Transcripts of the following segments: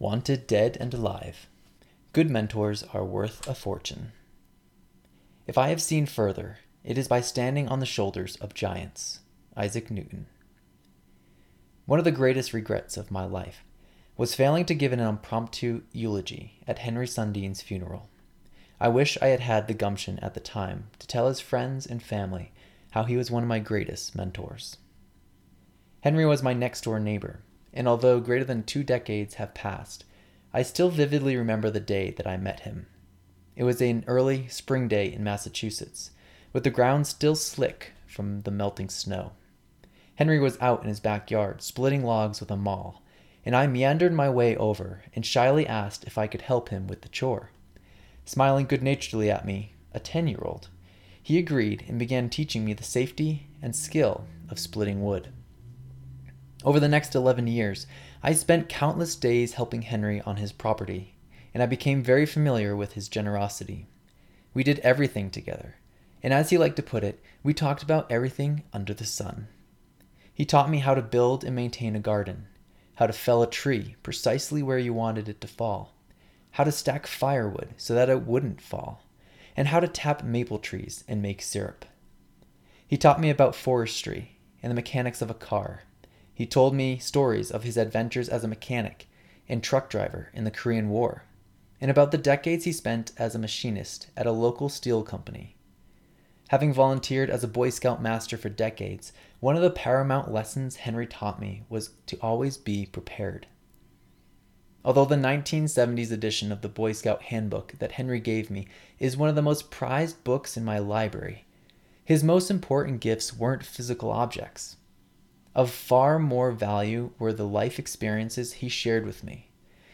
Wanted dead and alive. Good mentors are worth a fortune. If I have seen further, it is by standing on the shoulders of giants. Isaac Newton. One of the greatest regrets of my life was failing to give an impromptu eulogy at Henry Sundeen's funeral. I wish I had had the gumption at the time to tell his friends and family how he was one of my greatest mentors. Henry was my next door neighbor, and although greater than two decades have passed, I still vividly remember the day that I met him. It was an early spring day in Massachusetts, with the ground still slick from the melting snow. Henry was out in his backyard splitting logs with a maul, and I meandered my way over and shyly asked if I could help him with the chore. Smiling good naturedly at me, a ten year old, he agreed and began teaching me the safety and skill of splitting wood. Over the next 11 years, I spent countless days helping Henry on his property, and I became very familiar with his generosity. We did everything together, and as he liked to put it, we talked about everything under the sun. He taught me how to build and maintain a garden, how to fell a tree precisely where you wanted it to fall, how to stack firewood so that it wouldn't fall, and how to tap maple trees and make syrup. He taught me about forestry and the mechanics of a car he told me stories of his adventures as a mechanic and truck driver in the Korean War, and about the decades he spent as a machinist at a local steel company. Having volunteered as a Boy Scout master for decades, one of the paramount lessons Henry taught me was to always be prepared. Although the 1970s edition of the Boy Scout Handbook that Henry gave me is one of the most prized books in my library, his most important gifts weren't physical objects. Of far more value were the life experiences he shared with me.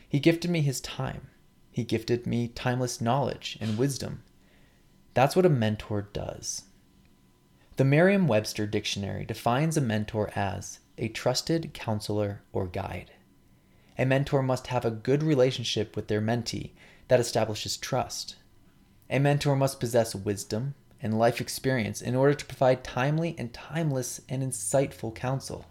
He gifted me his time. He gifted me timeless knowledge and wisdom. That's what a mentor does. The Merriam Webster Dictionary defines a mentor as a trusted counselor or guide. A mentor must have a good relationship with their mentee that establishes trust. A mentor must possess wisdom, and life experience in order to provide timely and timeless and insightful counsel.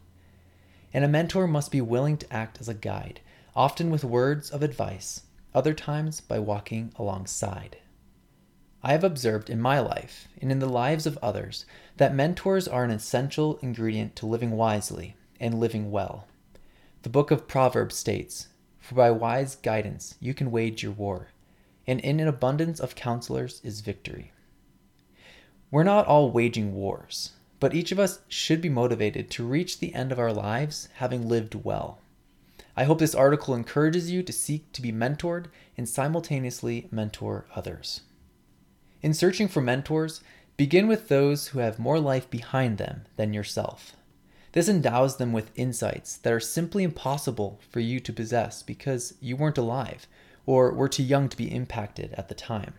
And a mentor must be willing to act as a guide, often with words of advice, other times by walking alongside. I have observed in my life and in the lives of others that mentors are an essential ingredient to living wisely and living well. The book of Proverbs states, For by wise guidance you can wage your war, and in an abundance of counselors is victory. We're not all waging wars, but each of us should be motivated to reach the end of our lives having lived well. I hope this article encourages you to seek to be mentored and simultaneously mentor others. In searching for mentors, begin with those who have more life behind them than yourself. This endows them with insights that are simply impossible for you to possess because you weren't alive or were too young to be impacted at the time.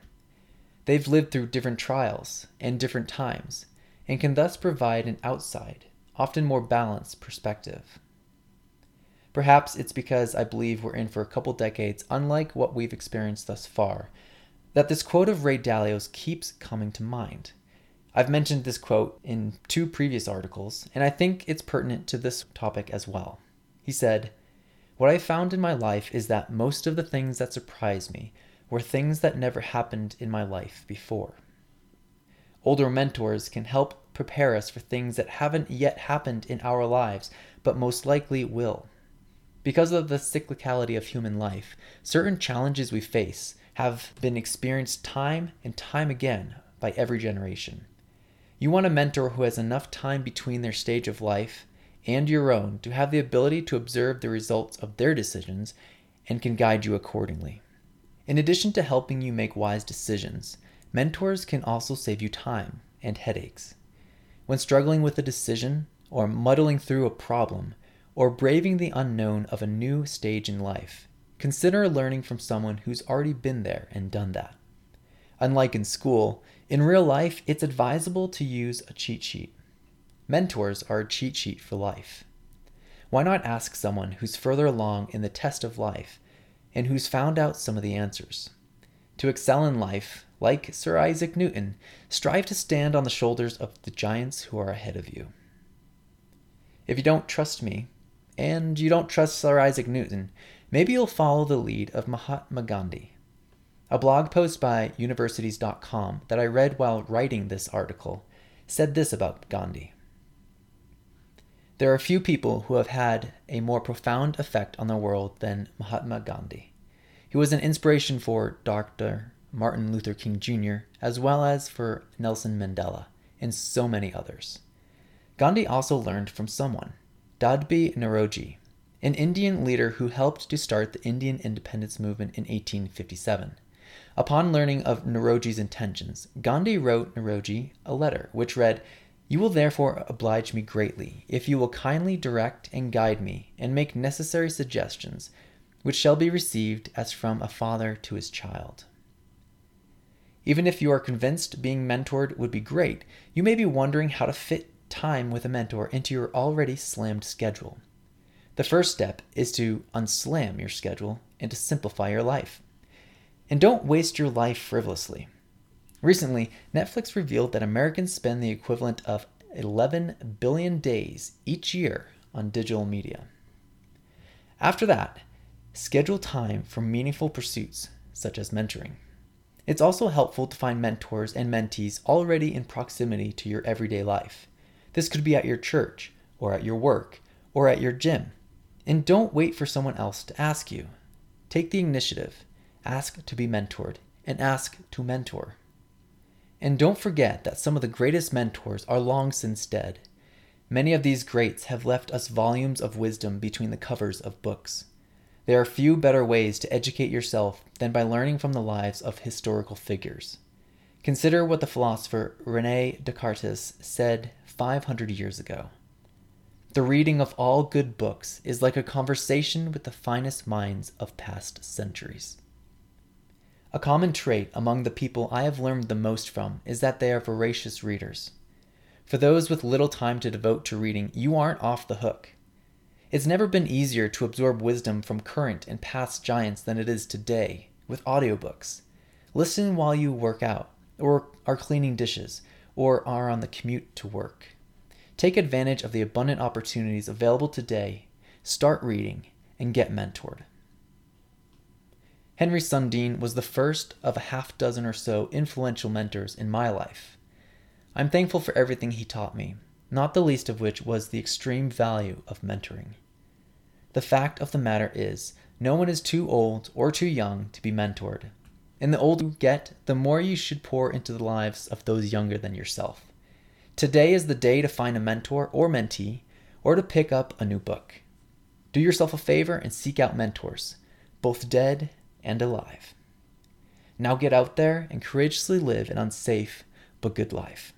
They've lived through different trials and different times, and can thus provide an outside, often more balanced perspective. Perhaps it's because I believe we're in for a couple decades unlike what we've experienced thus far, that this quote of Ray Dalio's keeps coming to mind. I've mentioned this quote in two previous articles, and I think it's pertinent to this topic as well. He said, What I found in my life is that most of the things that surprise me were things that never happened in my life before. Older mentors can help prepare us for things that haven't yet happened in our lives, but most likely will. Because of the cyclicality of human life, certain challenges we face have been experienced time and time again by every generation. You want a mentor who has enough time between their stage of life and your own to have the ability to observe the results of their decisions and can guide you accordingly. In addition to helping you make wise decisions, mentors can also save you time and headaches. When struggling with a decision, or muddling through a problem, or braving the unknown of a new stage in life, consider learning from someone who's already been there and done that. Unlike in school, in real life, it's advisable to use a cheat sheet. Mentors are a cheat sheet for life. Why not ask someone who's further along in the test of life and who's found out some of the answers. To excel in life, like Sir Isaac Newton, strive to stand on the shoulders of the giants who are ahead of you. If you don't trust me, and you don't trust Sir Isaac Newton, maybe you'll follow the lead of Mahatma Gandhi. A blog post by universities.com that I read while writing this article said this about Gandhi. There are few people who have had a more profound effect on the world than Mahatma Gandhi. He was an inspiration for Dr. Martin Luther King Jr., as well as for Nelson Mandela and so many others. Gandhi also learned from someone, Dadabhai Naoroji, an Indian leader who helped to start the Indian independence movement in 1857. Upon learning of Naoroji's intentions, Gandhi wrote Naoroji a letter which read, You will therefore oblige me greatly if you will kindly direct and guide me and make necessary suggestions, which shall be received as from a father to his child. Even if you are convinced being mentored would be great, you may be wondering how to fit time with a mentor into your already slammed schedule. The first step is to unslam your schedule and to simplify your life. And don't waste your life frivolously. Recently, Netflix revealed that Americans spend the equivalent of 11 billion days each year on digital media. After that, schedule time for meaningful pursuits such as mentoring. It's also helpful to find mentors and mentees already in proximity to your everyday life. This could be at your church, or at your work, or at your gym. And don't wait for someone else to ask you. Take the initiative, ask to be mentored, and ask to mentor. And don't forget that some of the greatest mentors are long since dead. Many of these greats have left us volumes of wisdom between the covers of books. There are few better ways to educate yourself than by learning from the lives of historical figures. Consider what the philosopher Rene Descartes said 500 years ago. The reading of all good books is like a conversation with the finest minds of past centuries. A common trait among the people I have learned the most from is that they are voracious readers. For those with little time to devote to reading, you aren't off the hook. It's never been easier to absorb wisdom from current and past giants than it is today with audiobooks. Listen while you work out, or are cleaning dishes, or are on the commute to work. Take advantage of the abundant opportunities available today, start reading, and get mentored. Henry Sundeen was the first of a half dozen or so influential mentors in my life. I'm thankful for everything he taught me, not the least of which was the extreme value of mentoring. The fact of the matter is, no one is too old or too young to be mentored. And the older you get, the more you should pour into the lives of those younger than yourself. Today is the day to find a mentor or mentee, or to pick up a new book. Do yourself a favor and seek out mentors, both dead and alive. Now get out there and courageously live an unsafe but good life.